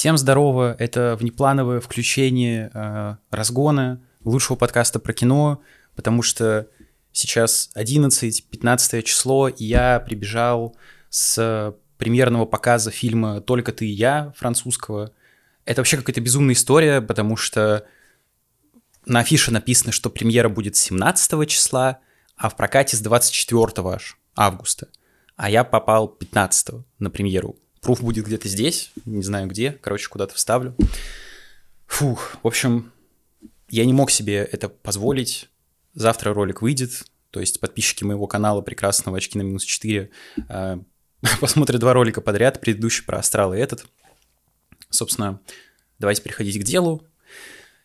Всем здорово, это внеплановое включение э, разгона лучшего подкаста про кино, потому что сейчас 11-15 число, и я прибежал с премьерного показа фильма «Только ты и я» французского. Это вообще какая-то безумная история, потому что на афише написано, что премьера будет 17 числа, а в прокате с 24 аж августа. А я попал 15 на премьеру. Пруф будет где-то здесь, не знаю где, короче, куда-то вставлю. Фух, в общем, я не мог себе это позволить. Завтра ролик выйдет, то есть подписчики моего канала прекрасного очки на минус 4 э, посмотрят два ролика подряд, предыдущий про астрал и этот. Собственно, давайте переходить к делу.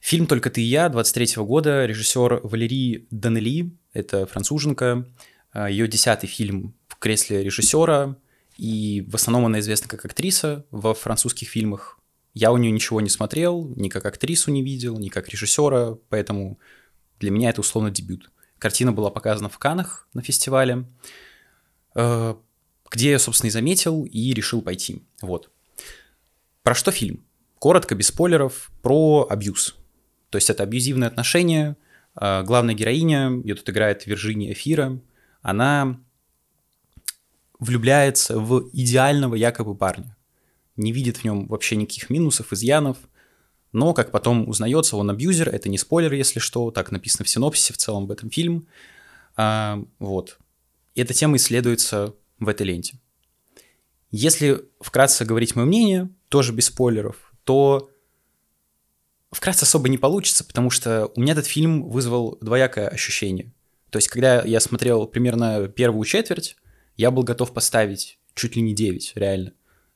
Фильм «Только ты и я» 23 года, режиссер Валерий Данели, это француженка, э, ее десятый фильм в кресле режиссера, и в основном она известна как актриса во французских фильмах. Я у нее ничего не смотрел, ни как актрису не видел, ни как режиссера, поэтому для меня это условно дебют. Картина была показана в Канах на фестивале, э, где я, собственно, и заметил и решил пойти. Вот. Про что фильм? Коротко, без спойлеров, про абьюз. То есть это абьюзивные отношения. Э, главная героиня, ее тут играет Виржиния Эфира, она влюбляется в идеального якобы парня. Не видит в нем вообще никаких минусов, изъянов, но, как потом узнается, он абьюзер, это не спойлер, если что, так написано в синопсисе в целом в этом фильм. А, вот. И эта тема исследуется в этой ленте. Если вкратце говорить мое мнение, тоже без спойлеров, то вкратце особо не получится, потому что у меня этот фильм вызвал двоякое ощущение. То есть, когда я смотрел примерно первую четверть, я был готов поставить чуть ли не 9, реально.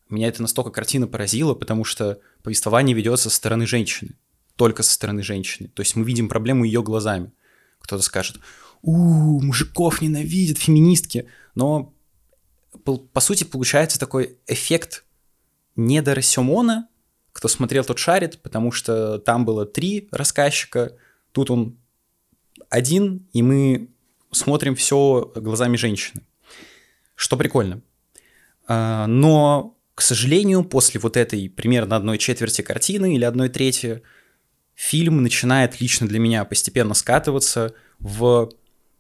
Меня это настолько картина поразила, потому что повествование ведется со стороны женщины, только со стороны женщины. То есть мы видим проблему ее глазами. Кто-то скажет, у мужиков ненавидят феминистки, но по сути получается такой эффект недора Сёмона, кто смотрел, тот шарит, потому что там было три рассказчика, тут он один, и мы смотрим все глазами женщины что прикольно. А, но, к сожалению, после вот этой примерно одной четверти картины или одной трети, фильм начинает лично для меня постепенно скатываться в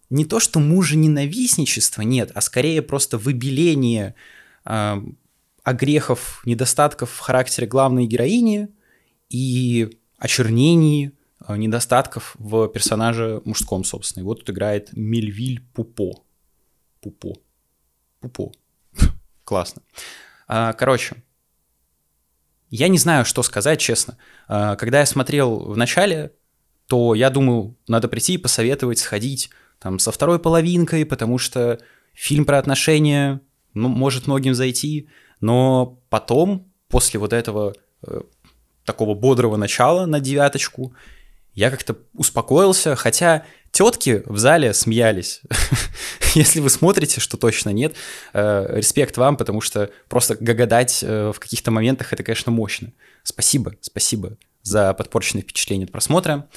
не то что мужа-ненавистничество, нет, а скорее просто выбеление э, огрехов, недостатков в характере главной героини и очернении э, недостатков в персонаже мужском, собственно. И вот тут играет Мельвиль Пупо. Пупо. Пупу. Классно. А, короче, я не знаю, что сказать, честно. А, когда я смотрел в начале, то я думал, надо прийти и посоветовать сходить там со второй половинкой, потому что фильм про отношения ну, может многим зайти, но потом, после вот этого э, такого бодрого начала на девяточку, я как-то успокоился, хотя Тетки в зале смеялись. Если вы смотрите, что точно нет, э, респект вам, потому что просто гагадать э, в каких-то моментах это, конечно, мощно. Спасибо, спасибо за подпорченное впечатление от просмотра,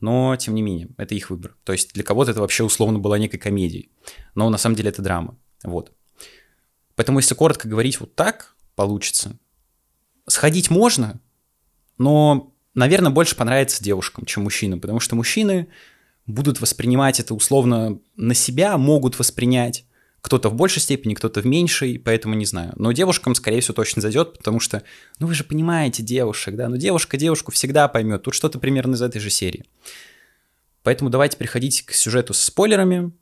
но, тем не менее, это их выбор. То есть для кого-то это вообще условно была некой комедией, но на самом деле это драма. Вот. Поэтому, если коротко говорить вот так, получится. Сходить можно, но, наверное, больше понравится девушкам, чем мужчинам, потому что мужчины будут воспринимать это условно на себя, могут воспринять. Кто-то в большей степени, кто-то в меньшей, поэтому не знаю. Но девушкам, скорее всего, точно зайдет, потому что, ну вы же понимаете девушек, да, ну девушка девушку всегда поймет. Тут что-то примерно из этой же серии. Поэтому давайте переходить к сюжету с спойлерами.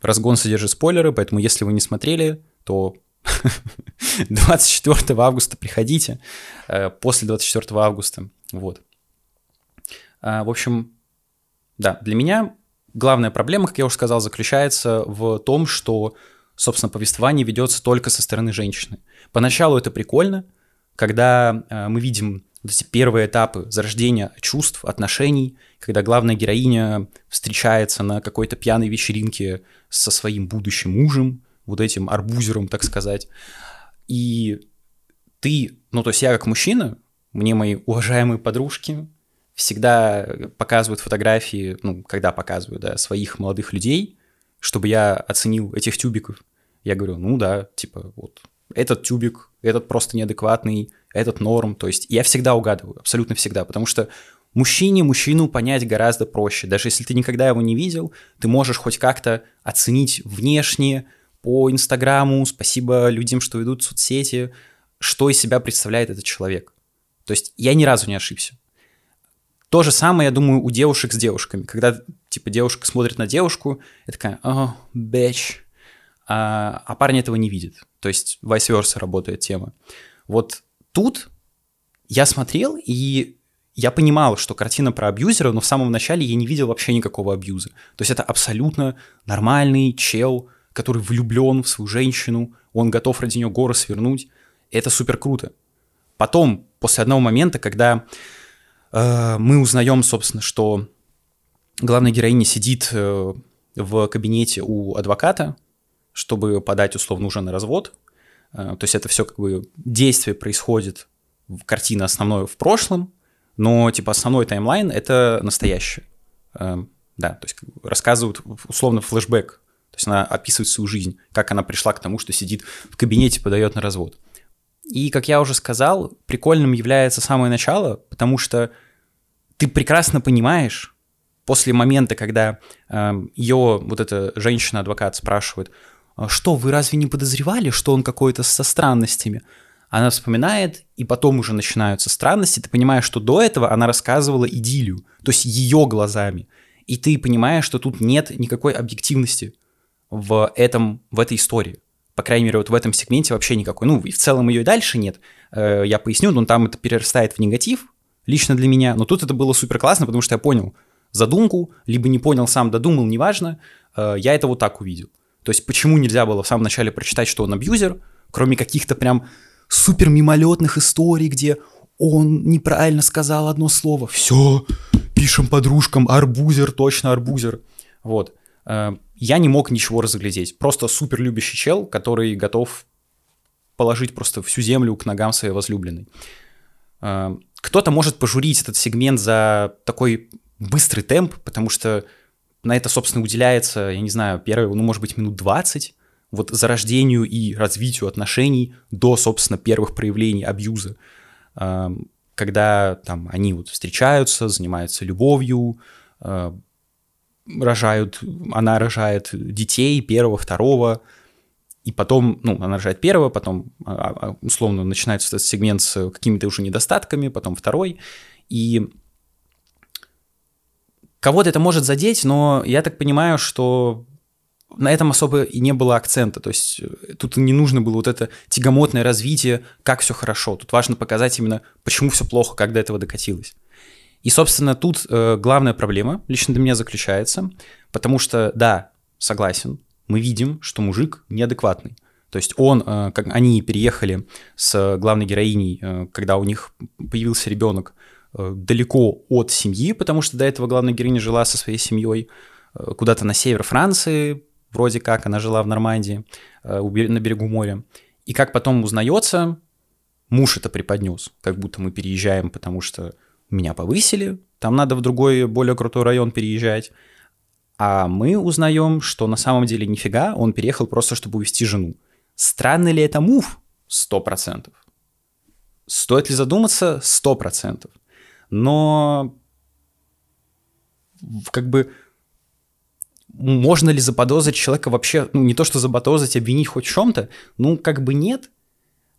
Разгон содержит спойлеры, поэтому если вы не смотрели, то 24 августа приходите, э, после 24 августа, вот. А, в общем, да, для меня главная проблема, как я уже сказал, заключается в том, что, собственно, повествование ведется только со стороны женщины. Поначалу это прикольно, когда э, мы видим вот эти первые этапы зарождения чувств, отношений, когда главная героиня встречается на какой-то пьяной вечеринке со своим будущим мужем, вот этим арбузером, так сказать. И ты, ну то есть я как мужчина, мне мои уважаемые подружки, всегда показывают фотографии, ну, когда показывают, да, своих молодых людей, чтобы я оценил этих тюбиков. Я говорю, ну да, типа, вот, этот тюбик, этот просто неадекватный, этот норм. То есть я всегда угадываю, абсолютно всегда, потому что мужчине мужчину понять гораздо проще. Даже если ты никогда его не видел, ты можешь хоть как-то оценить внешне, по Инстаграму, спасибо людям, что ведут соцсети, что из себя представляет этот человек. То есть я ни разу не ошибся. То же самое, я думаю, у девушек с девушками. Когда, типа, девушка смотрит на девушку, и такая, о, бэч, а, а парень этого не видит. То есть vice versa работает тема. Вот тут я смотрел, и я понимал, что картина про абьюзера, но в самом начале я не видел вообще никакого абьюза. То есть это абсолютно нормальный чел, который влюблен в свою женщину, он готов ради нее горы свернуть. Это супер круто. Потом, после одного момента, когда мы узнаем, собственно, что главная героиня сидит э, в кабинете у адвоката, чтобы подать условно уже на развод. Э, то есть это все как бы действие происходит, картина основное в прошлом, но типа основной таймлайн это настоящее. Э, да, то есть рассказывают условно флешбэк то есть она описывает свою жизнь, как она пришла к тому, что сидит в кабинете, подает на развод. И, как я уже сказал, прикольным является самое начало, потому что ты прекрасно понимаешь, после момента, когда э, ее вот эта женщина-адвокат спрашивает, «А что, вы разве не подозревали, что он какой-то со странностями? Она вспоминает, и потом уже начинаются странности. Ты понимаешь, что до этого она рассказывала идилию, то есть ее глазами. И ты понимаешь, что тут нет никакой объективности в, этом, в этой истории. По крайней мере, вот в этом сегменте вообще никакой. Ну, и в целом ее и дальше нет. Э, я поясню, но там это перерастает в негатив, лично для меня. Но тут это было супер классно, потому что я понял задумку, либо не понял сам, додумал, неважно. Э, я это вот так увидел. То есть почему нельзя было в самом начале прочитать, что он абьюзер, кроме каких-то прям супер мимолетных историй, где он неправильно сказал одно слово. Все, пишем подружкам, арбузер, точно арбузер. Вот. Э, я не мог ничего разглядеть. Просто супер любящий чел, который готов положить просто всю землю к ногам своей возлюбленной. Э, кто-то может пожурить этот сегмент за такой быстрый темп, потому что на это, собственно, уделяется, я не знаю, первые, ну, может быть, минут 20, вот зарождению и развитию отношений до, собственно, первых проявлений абьюза, э, когда там они вот встречаются, занимаются любовью, рожают, она рожает детей первого, второго, и потом, ну, она рожает первого, потом, а, а, условно, начинается этот сегмент с какими-то уже недостатками, потом второй, и кого-то это может задеть, но я так понимаю, что на этом особо и не было акцента, то есть э, тут не нужно было вот это тягомотное развитие, как все хорошо, тут важно показать именно, почему все плохо, как до этого докатилось. И, собственно, тут э, главная проблема лично для меня заключается, потому что, да, согласен, мы видим, что мужик неадекватный. То есть он, э, как они переехали с главной героиней, э, когда у них появился ребенок, э, далеко от семьи, потому что до этого главная героиня жила со своей семьей куда-то на север Франции, вроде как она жила в Нормандии, на берегу моря. И как потом узнается, муж это преподнес, как будто мы переезжаем, потому что меня повысили, там надо в другой, более крутой район переезжать. А мы узнаем, что на самом деле нифига, он переехал просто, чтобы увезти жену. Странный ли это мув? Сто процентов. Стоит ли задуматься? Сто процентов. Но как бы можно ли заподозрить человека вообще, ну не то что заподозрить, обвинить хоть в чем-то, ну как бы нет.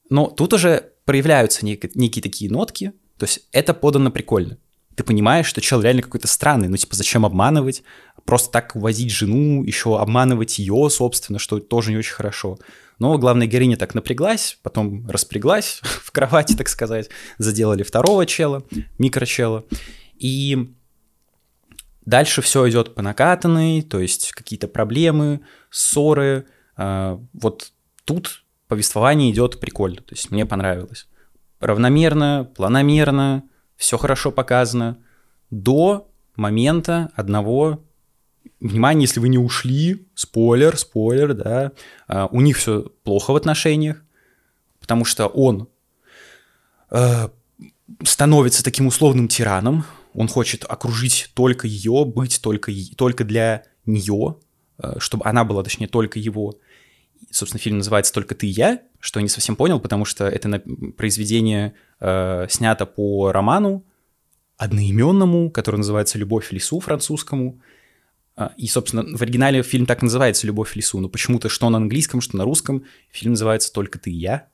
Но тут уже проявляются нек- некие такие нотки, то есть это подано прикольно. Ты понимаешь, что человек реально какой-то странный, ну типа зачем обманывать, просто так увозить жену, еще обманывать ее, собственно, что тоже не очень хорошо. Но главная героиня так напряглась, потом распряглась в кровати, так сказать, заделали второго чела, микрочела, и дальше все идет по накатанной, то есть какие-то проблемы, ссоры. А, вот тут повествование идет прикольно, то есть мне понравилось равномерно, планомерно, все хорошо показано, до момента одного внимание, если вы не ушли, спойлер, спойлер, да, uh, у них все плохо в отношениях, потому что он uh, становится таким условным тираном, он хочет окружить только ее, быть только, только для нее, uh, чтобы она была, точнее, только его. Собственно, фильм называется «Только ты и я», что не совсем понял, потому что это произведение э, снято по роману одноименному, который называется «Любовь в лесу» французскому. А, и, собственно, в оригинале фильм так называется «Любовь в лесу», но почему-то что на английском, что на русском фильм называется «Только ты и я».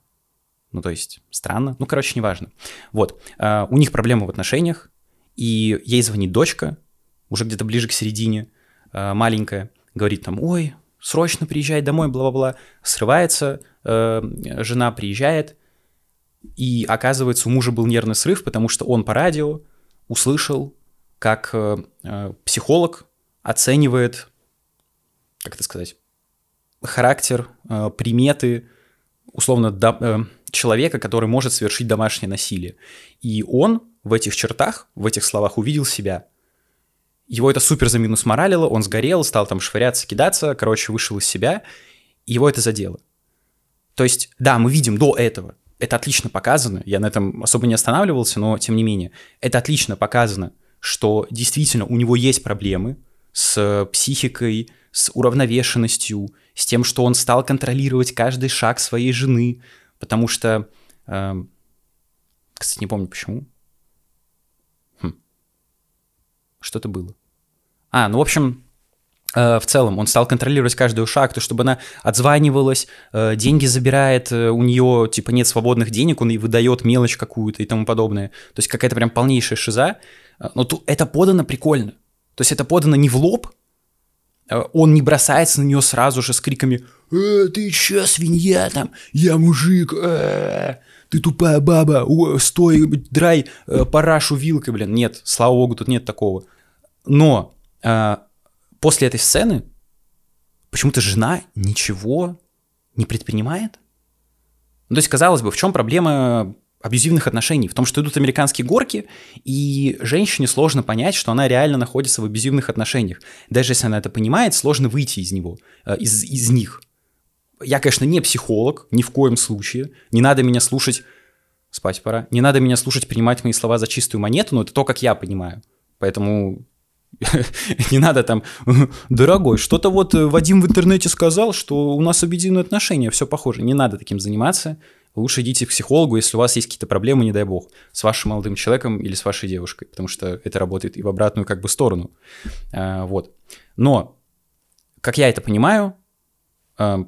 Ну, то есть, странно. Ну, короче, неважно. Вот. А, у них проблемы в отношениях, и ей звонит дочка, уже где-то ближе к середине, а, маленькая, говорит там, ой, срочно приезжай домой, бла-бла-бла. Срывается, э, жена приезжает, и оказывается, у мужа был нервный срыв, потому что он по радио услышал, как э, э, психолог оценивает, как это сказать, характер, э, приметы, условно, до, э, человека, который может совершить домашнее насилие. И он в этих чертах, в этих словах увидел себя. Его это супер за минус моралило, он сгорел, стал там швыряться, кидаться, короче, вышел из себя, и его это задело. То есть, да, мы видим до этого, это отлично показано, я на этом особо не останавливался, но тем не менее, это отлично показано, что действительно у него есть проблемы с психикой, с уравновешенностью, с тем, что он стал контролировать каждый шаг своей жены, потому что, э, кстати, не помню почему. Хм. Что-то было. А, ну, в общем, Э, в целом, он стал контролировать каждую шаг, то чтобы она отзванивалась, э, деньги забирает, э, у нее типа нет свободных денег, он ей выдает мелочь какую-то и тому подобное. То есть какая-то прям полнейшая шиза. Но тут это подано прикольно. То есть это подано не в лоб, он не бросается на нее сразу же с криками «Э, ты че, свинья там? Я мужик! Э, ты тупая баба! О, стой, драй парашу вилкой, блин!» Нет, слава богу, тут нет такого. Но после этой сцены почему-то жена ничего не предпринимает. Ну, то есть, казалось бы, в чем проблема абьюзивных отношений? В том, что идут американские горки, и женщине сложно понять, что она реально находится в абьюзивных отношениях. Даже если она это понимает, сложно выйти из него, э, из, из них. Я, конечно, не психолог, ни в коем случае. Не надо меня слушать... Спать пора. Не надо меня слушать, принимать мои слова за чистую монету, но это то, как я понимаю. Поэтому Не надо там, дорогой, что-то вот э, Вадим в интернете сказал, что у нас объединенные отношения, все похоже. Не надо таким заниматься. Лучше идите к психологу, если у вас есть какие-то проблемы, не дай бог, с вашим молодым человеком или с вашей девушкой, потому что это работает и в обратную как бы сторону. А, вот. Но, как я это понимаю, а,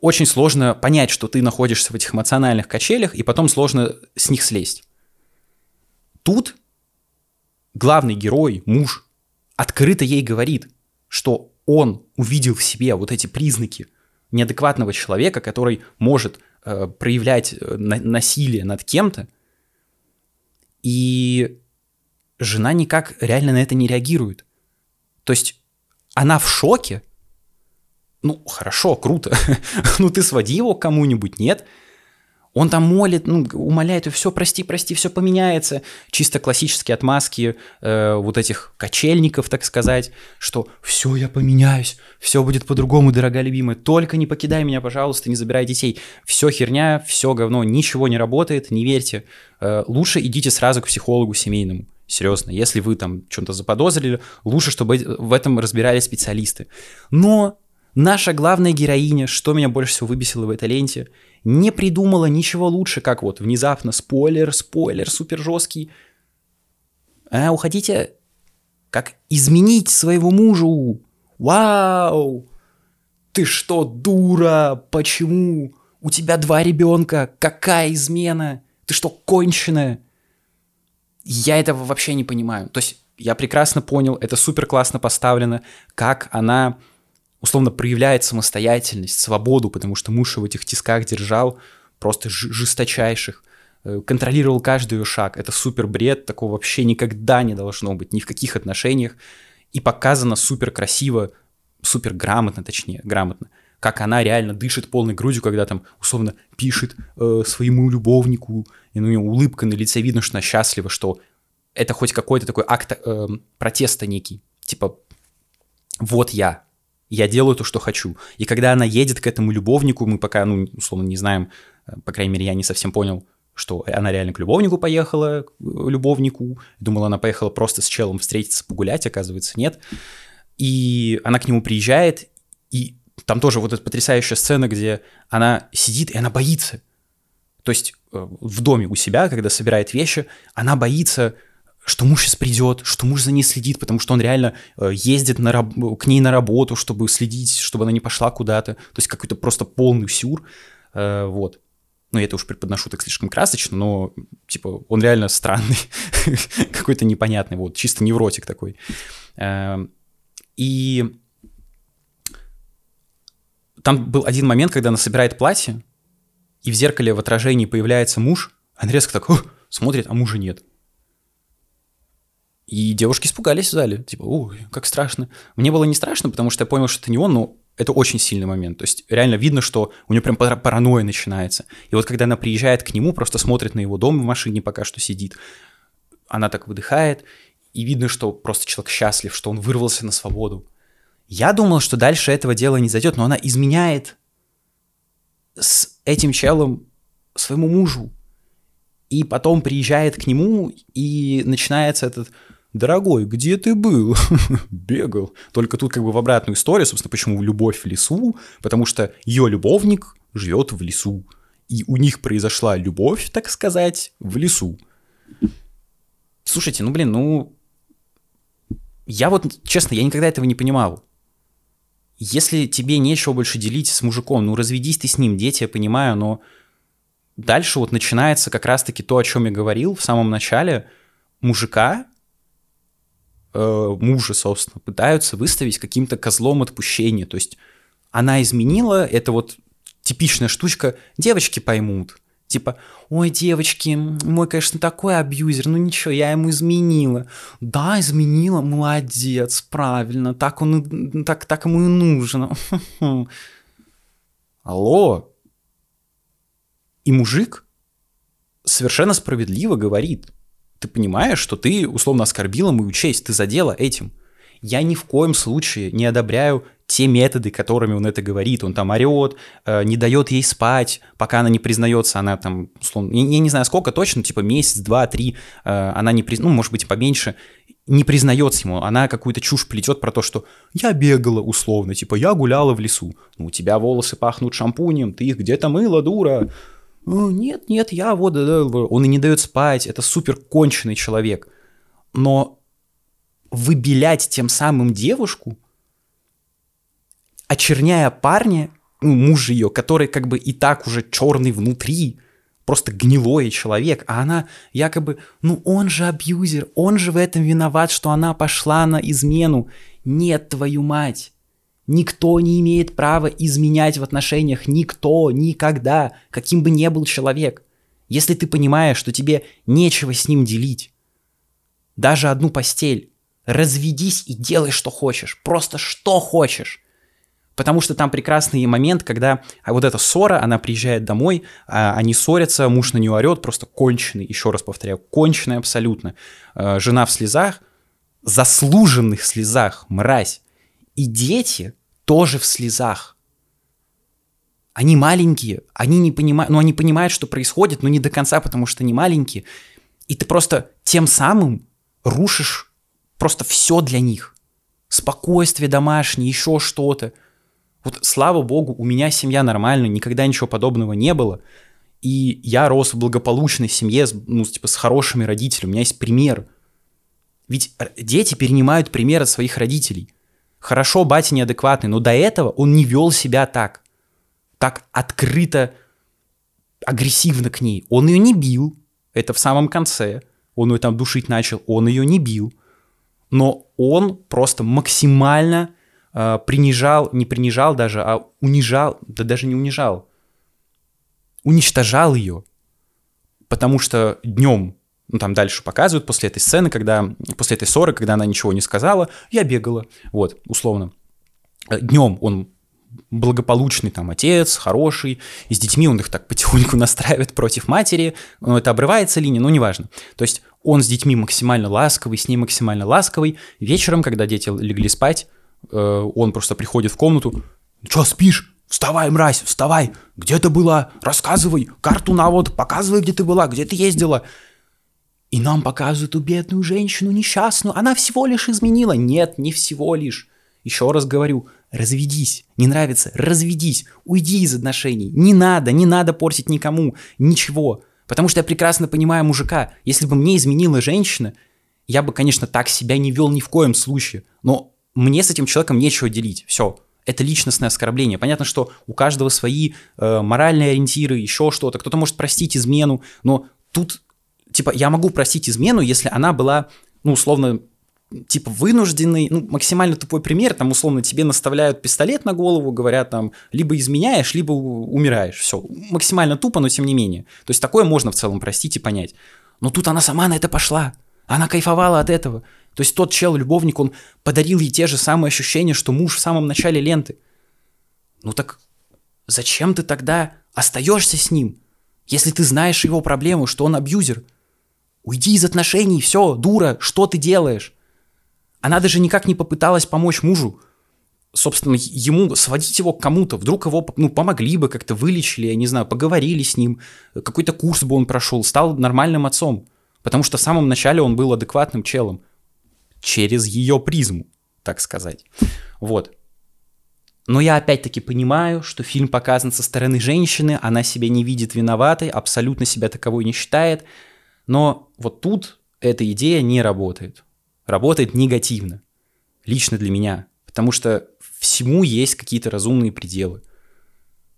очень сложно понять, что ты находишься в этих эмоциональных качелях, и потом сложно с них слезть. Тут главный герой, муж, открыто ей говорит, что он увидел в себе вот эти признаки неадекватного человека, который может э, проявлять э, на- насилие над кем-то, и жена никак реально на это не реагирует. То есть она в шоке. Ну, хорошо, круто. ну, ты своди его к кому-нибудь, нет? Он там молит, ну, умоляет, все, прости, прости, все поменяется. Чисто классические отмазки э, вот этих кочельников, так сказать, что все, я поменяюсь, все будет по-другому, дорогая любимая, только не покидай меня, пожалуйста, не забирай детей. Все херня, все говно, ничего не работает, не верьте. Э, лучше идите сразу к психологу семейному. Серьезно, если вы там что-то заподозрили, лучше, чтобы в этом разбирались специалисты. Но наша главная героиня, что меня больше всего выбесило в этой ленте, не придумала ничего лучше, как вот внезапно спойлер, спойлер супер жесткий. А, уходите, как изменить своего мужу. Вау! Ты что, дура? Почему? У тебя два ребенка. Какая измена? Ты что, конченая? Я этого вообще не понимаю. То есть я прекрасно понял, это супер классно поставлено, как она условно проявляет самостоятельность, свободу, потому что муж в этих тисках держал просто жесточайших, э, контролировал каждый ее шаг. Это супер бред, такого вообще никогда не должно быть, ни в каких отношениях. И показано супер красиво, супер грамотно, точнее, грамотно, как она реально дышит полной грудью, когда там условно пишет э, своему любовнику, и у нее улыбка на лице, видно, что она счастлива, что это хоть какой-то такой акт э, протеста некий. Типа, вот я, я делаю то, что хочу. И когда она едет к этому любовнику, мы пока, ну, условно, не знаем, э, по крайней мере, я не совсем понял, что она реально к любовнику поехала, к э, любовнику. Думала, она поехала просто с челом встретиться, погулять, оказывается, нет. И она к нему приезжает, и там тоже вот эта потрясающая сцена, где она сидит и она боится. То есть э, в доме у себя, когда собирает вещи, она боится, что муж сейчас придет, что муж за ней следит, потому что он реально э, ездит на раб- к ней на работу, чтобы следить, чтобы она не пошла куда-то. То есть какой-то просто полный сюр. Э, вот. Ну, я это уж преподношу так слишком красочно, но, типа, он реально странный, какой-то непонятный, вот, чисто невротик такой. Эм, и там был один момент, когда она собирает платье, и в зеркале в отражении появляется муж, она резко так смотрит, а мужа нет. И девушки испугались в зале, типа, ой, как страшно. Мне было не страшно, потому что я понял, что это не он, но это очень сильный момент. То есть реально видно, что у нее прям паранойя начинается. И вот когда она приезжает к нему, просто смотрит на его дом в машине пока что сидит, она так выдыхает, и видно, что просто человек счастлив, что он вырвался на свободу. Я думал, что дальше этого дела не зайдет, но она изменяет с этим челом своему мужу. И потом приезжает к нему, и начинается этот «Дорогой, где ты был?» Бегал. Только тут как бы в обратную историю, собственно, почему любовь в лесу, потому что ее любовник живет в лесу. И у них произошла любовь, так сказать, в лесу. Слушайте, ну блин, ну... Я вот, честно, я никогда этого не понимал. Если тебе нечего больше делить с мужиком, ну разведись ты с ним, дети, я понимаю, но дальше вот начинается как раз-таки то, о чем я говорил в самом начале. Мужика э, мужа, собственно, пытаются выставить каким-то козлом отпущения. То есть она изменила, это вот типичная штучка, девочки поймут. Типа, ой, девочки, мой, конечно, такой абьюзер, ну ничего, я ему изменила. Да, изменила, молодец, правильно, так он, так, так ему и нужно. Алло. И мужик совершенно справедливо говорит, ты понимаешь, что ты условно оскорбила мою честь, ты задела этим. Я ни в коем случае не одобряю те методы, которыми он это говорит. Он там орет, э, не дает ей спать, пока она не признается, она там, условно, я, я не знаю сколько точно, типа месяц, два, три, э, она не признается, ну, может быть, поменьше, не признается ему, она какую-то чушь плетет про то, что я бегала условно, типа я гуляла в лесу, ну, у тебя волосы пахнут шампунем, ты их где-то мыла, дура, нет, нет, я вот, он и не дает спать, это супер конченый человек. Но выбелять тем самым девушку, очерняя парня, ну, муж ее, который как бы и так уже черный внутри, просто гнилой человек, а она якобы, ну он же абьюзер, он же в этом виноват, что она пошла на измену. Нет, твою мать. Никто не имеет права изменять в отношениях, никто, никогда, каким бы ни был человек. Если ты понимаешь, что тебе нечего с ним делить, даже одну постель, разведись и делай, что хочешь, просто что хочешь. Потому что там прекрасный момент, когда а вот эта ссора, она приезжает домой, а они ссорятся, муж на нее орет, просто конченый, еще раз повторяю, конченый абсолютно. А, жена в слезах, заслуженных слезах, мразь. И дети тоже в слезах. Они маленькие, они не понимают, ну они понимают, что происходит, но не до конца, потому что они маленькие. И ты просто тем самым рушишь просто все для них. Спокойствие домашнее, еще что-то. Вот слава богу, у меня семья нормальная, никогда ничего подобного не было. И я рос в благополучной семье, ну, типа, с хорошими родителями. У меня есть пример. Ведь дети перенимают пример от своих родителей. Хорошо, батя неадекватный, но до этого он не вел себя так. Так открыто, агрессивно к ней. Он ее не бил. Это в самом конце. Он ее там душить начал. Он ее не бил. Но он просто максимально э, принижал, не принижал даже, а унижал, да даже не унижал. Уничтожал ее. Потому что днем ну, там дальше показывают после этой сцены, когда, после этой ссоры, когда она ничего не сказала, я бегала, вот, условно. Днем он благополучный там отец, хороший, и с детьми он их так потихоньку настраивает против матери, но это обрывается линия, ну, неважно. То есть он с детьми максимально ласковый, с ней максимально ласковый. Вечером, когда дети легли спать, э, он просто приходит в комнату, что спишь? Вставай, мразь, вставай! Где ты была? Рассказывай! Карту на вот, показывай, где ты была, где ты ездила. И нам показывают эту бедную женщину несчастную. Она всего лишь изменила. Нет, не всего лишь. еще раз говорю, разведись, не нравится, разведись, уйди из отношений, не надо, не надо портить никому, ничего. Потому что я прекрасно понимаю мужика, если бы мне изменила женщина, я бы, конечно, так себя не вел ни в коем случае, но мне с этим человеком нечего делить, все, это личностное оскорбление. Понятно, что у каждого свои э, моральные ориентиры, еще что-то. Кто-то может простить измену, но тут, типа, я могу простить измену, если она была, ну, условно, типа вынужденный, ну, максимально тупой пример, там, условно, тебе наставляют пистолет на голову, говорят там, либо изменяешь, либо умираешь, все, максимально тупо, но тем не менее. То есть такое можно в целом простить и понять. Но тут она сама на это пошла, она кайфовала от этого. То есть тот чел-любовник, он подарил ей те же самые ощущения, что муж в самом начале ленты. Ну так зачем ты тогда остаешься с ним, если ты знаешь его проблему, что он абьюзер? Уйди из отношений, все, дура, что ты делаешь? Она даже никак не попыталась помочь мужу, собственно, ему сводить его к кому-то. Вдруг его ну, помогли бы, как-то вылечили, я не знаю, поговорили с ним, какой-то курс бы он прошел, стал нормальным отцом. Потому что в самом начале он был адекватным челом через ее призму, так сказать. Вот. Но я опять-таки понимаю, что фильм показан со стороны женщины, она себя не видит виноватой, абсолютно себя таковой не считает. Но вот тут эта идея не работает. Работает негативно. Лично для меня. Потому что всему есть какие-то разумные пределы.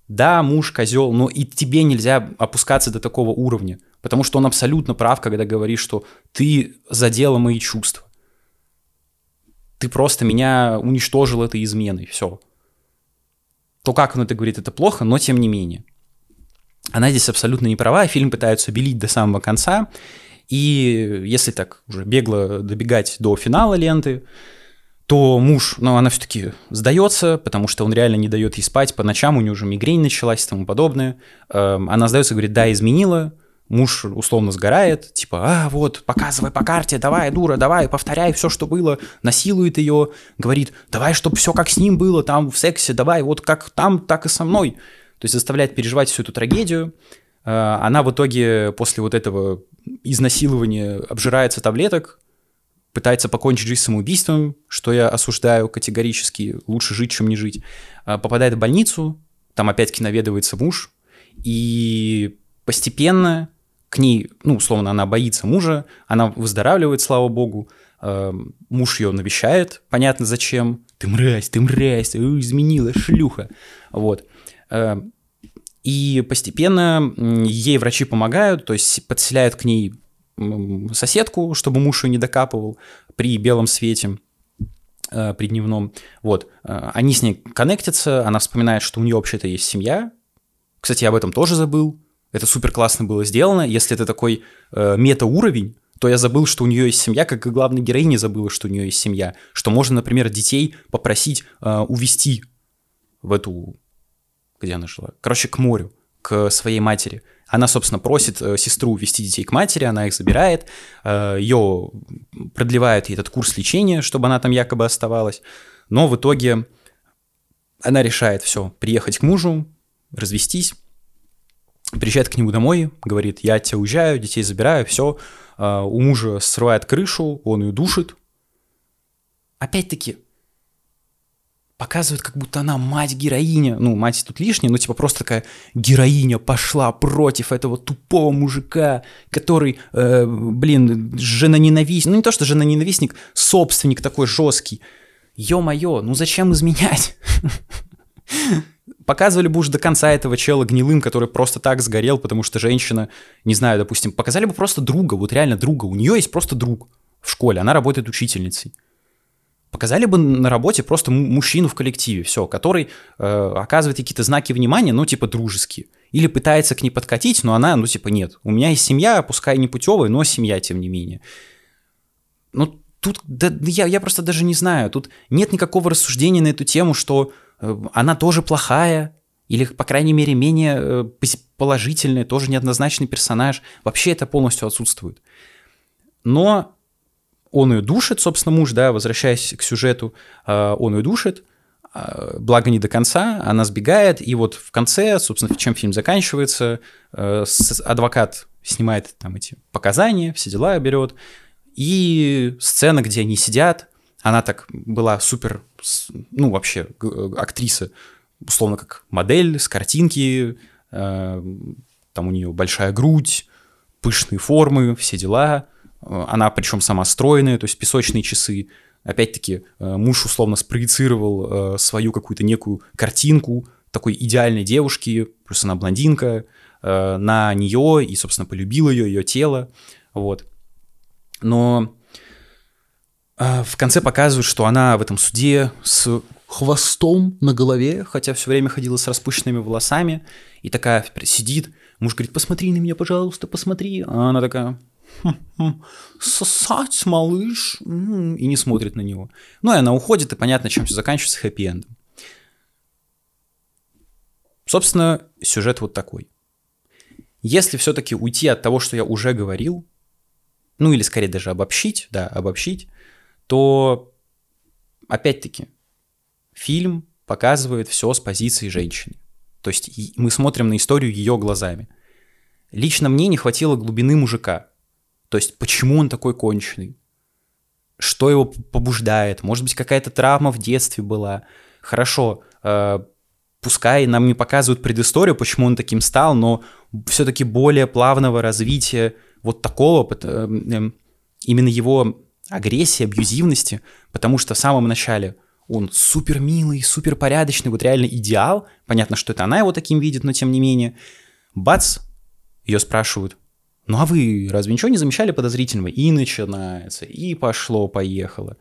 Да, муж козел, но и тебе нельзя опускаться до такого уровня. Потому что он абсолютно прав, когда говорит, что ты задела мои чувства ты просто меня уничтожил этой изменой, все. То, как он это говорит, это плохо, но тем не менее. Она здесь абсолютно не права, фильм пытаются белить до самого конца, и если так уже бегло добегать до финала ленты, то муж, ну, она все-таки сдается, потому что он реально не дает ей спать по ночам, у нее уже мигрень началась и тому подобное. Эм, она сдается, говорит, да, изменила, муж условно сгорает, типа, а, вот, показывай по карте, давай, дура, давай, повторяй все, что было, насилует ее, говорит, давай, чтобы все как с ним было, там в сексе, давай, вот как там, так и со мной. То есть заставляет переживать всю эту трагедию. А, она в итоге после вот этого изнасилования обжирается таблеток, пытается покончить жизнь самоубийством, что я осуждаю категорически, лучше жить, чем не жить. А, попадает в больницу, там опять-таки наведывается муж, и постепенно к ней, ну, условно, она боится мужа, она выздоравливает, слава богу, э, муж ее навещает, понятно зачем, ты мразь, ты мразь, изменила, шлюха, вот. Э, и постепенно ей врачи помогают, то есть подселяют к ней соседку, чтобы муж ее не докапывал при белом свете, э, при дневном. Вот. Э, они с ней коннектятся, она вспоминает, что у нее вообще-то есть семья. Кстати, я об этом тоже забыл. Это супер классно было сделано. Если это такой э, мета-уровень, то я забыл, что у нее есть семья, как и главная героиня забыла, что у нее есть семья. Что можно, например, детей попросить увезти в эту... Где она жила? Короче, к морю, к своей матери. Она, собственно, просит э, сестру увезти детей к матери, она их забирает, э, ее продлевает ей этот курс лечения, чтобы она там якобы оставалась. Но в итоге она решает все, приехать к мужу, развестись, приезжает к нему домой, говорит, я от тебя уезжаю, детей забираю, все. А, у мужа срывает крышу, он ее душит. Опять-таки, показывает, как будто она мать-героиня. Ну, мать тут лишняя, но типа просто такая героиня пошла против этого тупого мужика, который, э, блин, жена-ненавистник. Ну, не то, что жена-ненавистник, собственник такой жесткий. Ё-моё, ну зачем изменять? Показывали бы уже до конца этого чела гнилым, который просто так сгорел, потому что женщина, не знаю, допустим, показали бы просто друга, вот реально друга. У нее есть просто друг в школе, она работает учительницей. Показали бы на работе просто мужчину в коллективе, все, который э, оказывает какие-то знаки внимания, ну, типа, дружеские. Или пытается к ней подкатить, но она, ну, типа, нет. У меня есть семья, пускай не путевая, но семья, тем не менее. Ну, тут да, я, я просто даже не знаю. Тут нет никакого рассуждения на эту тему, что Э, она тоже плохая, или, по крайней мере, менее э, положительная, тоже неоднозначный персонаж. Вообще это полностью отсутствует. Но он ее душит, собственно, муж, да, возвращаясь к сюжету, э, он ее душит, благо не до конца, она сбегает, и вот в конце, собственно, чем фильм заканчивается, адвокат снимает там эти показания, все дела берет, и сцена, где они сидят, она так была супер, ну, вообще, актриса, условно, как модель с картинки, э, там у нее большая грудь, пышные формы, все дела. Э, она причем сама стройная, то есть песочные часы. Опять-таки, э, муж условно спроецировал свою какую-то некую картинку такой идеальной девушки, плюс она блондинка, на нее и, собственно, полюбил ее, ее тело. Вот. Но в конце показывают, что она в этом суде с хвостом на голове, хотя все время ходила с распущенными волосами, и такая сидит, муж говорит, посмотри на меня, пожалуйста, посмотри, а она такая, «Хм-хм, сосать, малыш, и не смотрит на него. Ну и она уходит, и понятно, чем все заканчивается хэппи-эндом. Собственно, сюжет вот такой. Если все-таки уйти от того, что я уже говорил, ну или скорее даже обобщить, да, обобщить, то опять-таки фильм показывает все с позиции женщины. То есть мы смотрим на историю ее глазами. Лично мне не хватило глубины мужика. То есть почему он такой конченый? Что его побуждает? Может быть, какая-то травма в детстве была? Хорошо, э, пускай нам не показывают предысторию, почему он таким стал, но все-таки более плавного развития вот такого, э, э, именно его агрессии, абьюзивности, потому что в самом начале – он супер милый, супер порядочный, вот реально идеал. Понятно, что это она его таким видит, но тем не менее. Бац, ее спрашивают, ну а вы разве ничего не замечали подозрительного? И начинается, и пошло-поехало.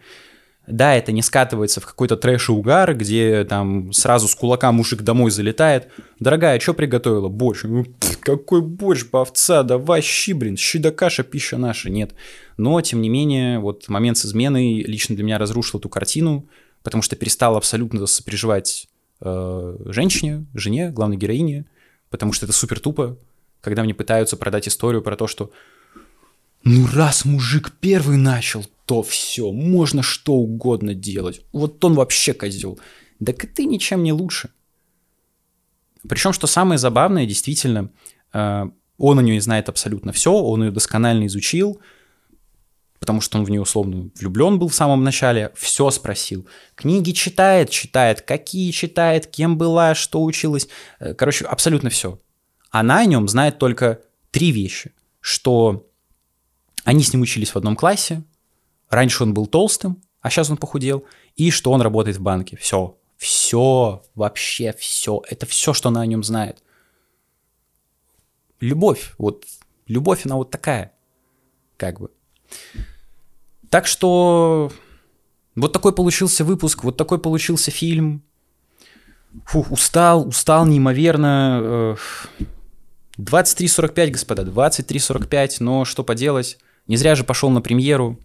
Да, это не скатывается в какой-то трэш и угар, где там сразу с кулака мужик домой залетает. Дорогая, что приготовила? Борщ. Ну, какой борщ, овца, давай щи, блин, щи да каша, пища наша. Нет. Но, тем не менее, вот момент с изменой лично для меня разрушил эту картину потому что перестал абсолютно сопереживать э, женщине, жене, главной героине, потому что это супер тупо, когда мне пытаются продать историю про то, что ну раз мужик первый начал, то все, можно что угодно делать. Вот он вообще козел. Да ты ничем не лучше. Причем, что самое забавное, действительно, э, он о ней знает абсолютно все, он ее досконально изучил, потому что он в нее условно влюблен был в самом начале, все спросил. Книги читает, читает, какие читает, кем была, что училась. Э, короче, абсолютно все. Она о нем знает только три вещи. Что они с ним учились в одном классе, раньше он был толстым, а сейчас он похудел, и что он работает в банке. Все. Все, вообще все. Это все, что она о нем знает. Любовь. Вот любовь, она вот такая. Как бы. Так что вот такой получился выпуск, вот такой получился фильм. Фух, устал, устал неимоверно. 23.45, господа, 23.45, но что поделать. Не зря же пошел на премьеру.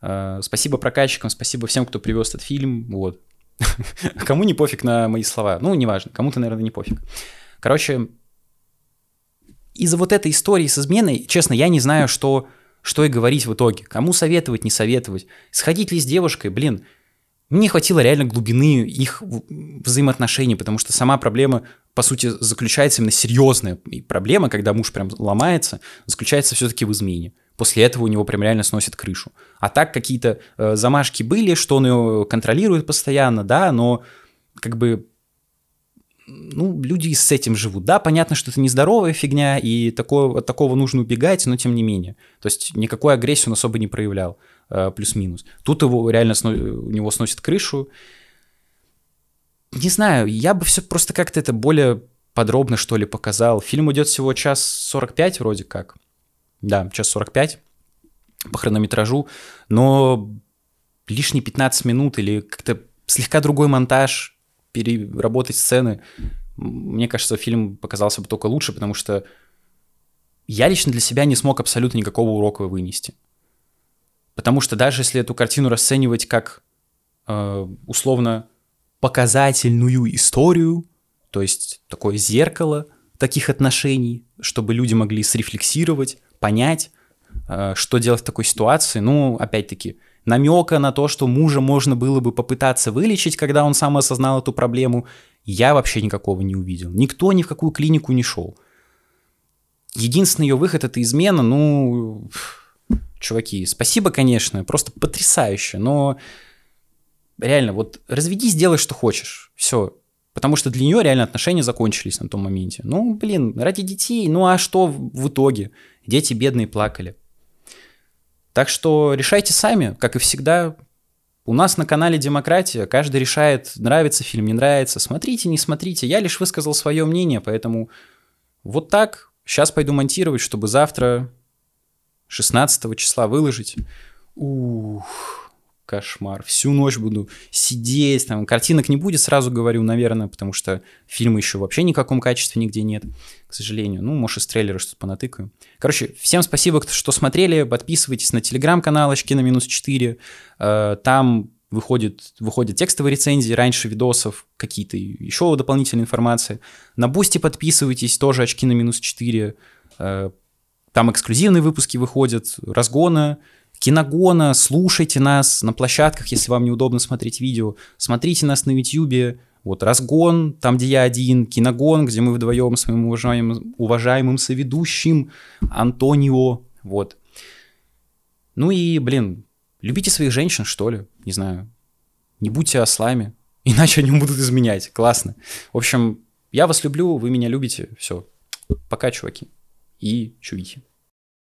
Э, спасибо прокатчикам, спасибо всем, кто привез этот фильм. Вот. Кому не пофиг на мои слова? Ну, неважно, кому-то, наверное, не пофиг. Короче, из-за вот этой истории с изменой, честно, я не знаю, что что и говорить в итоге? Кому советовать, не советовать? Сходить ли с девушкой? Блин, мне хватило реально глубины их взаимоотношений, потому что сама проблема, по сути, заключается именно серьезная проблема, когда муж прям ломается, заключается все-таки в измене. После этого у него прям реально сносит крышу. А так какие-то э, замашки были, что он ее контролирует постоянно, да, но как бы ну, люди с этим живут. Да, понятно, что это нездоровая фигня, и такое, от такого нужно убегать, но тем не менее. То есть никакой агрессии он особо не проявлял, плюс-минус. Тут его реально сно... у него сносит крышу. Не знаю, я бы все просто как-то это более подробно, что ли, показал. Фильм идет всего час 45 вроде как. Да, час 45 по хронометражу, но лишние 15 минут или как-то слегка другой монтаж, переработать сцены, мне кажется, фильм показался бы только лучше, потому что я лично для себя не смог абсолютно никакого урока вынести. Потому что даже если эту картину расценивать как э, условно показательную историю, то есть такое зеркало таких отношений, чтобы люди могли срефлексировать, понять, э, что делать в такой ситуации, ну, опять-таки, намека на то, что мужа можно было бы попытаться вылечить, когда он сам осознал эту проблему, я вообще никакого не увидел. Никто ни в какую клинику не шел. Единственный ее выход это измена, ну, чуваки, спасибо, конечно, просто потрясающе, но реально, вот разведись, делай, что хочешь. Все. Потому что для нее реально отношения закончились на том моменте. Ну, блин, ради детей. Ну, а что в итоге? Дети бедные плакали. Так что решайте сами, как и всегда. У нас на канале Демократия. Каждый решает, нравится фильм, не нравится. Смотрите, не смотрите. Я лишь высказал свое мнение, поэтому вот так. Сейчас пойду монтировать, чтобы завтра 16 числа выложить. Ух кошмар. Всю ночь буду сидеть, там, картинок не будет, сразу говорю, наверное, потому что фильма еще вообще ни в каком качестве нигде нет, к сожалению. Ну, может, из трейлера что-то понатыкаю. Короче, всем спасибо, что смотрели, подписывайтесь на телеграм-канал на минус 4, э, там выходит, выходят текстовые рецензии, раньше видосов, какие-то еще дополнительные информации. На Boosty подписывайтесь, тоже очки на минус 4, э, там эксклюзивные выпуски выходят, разгона, Киногона, слушайте нас на площадках, если вам неудобно смотреть видео, смотрите нас на YouTube, вот разгон, там, где я один, киногон, где мы вдвоем с моим уважаемым, уважаемым соведущим Антонио, вот. Ну и, блин, любите своих женщин, что ли, не знаю, не будьте ослами, иначе они будут изменять, классно. В общем, я вас люблю, вы меня любите, все, пока, чуваки. И чувики.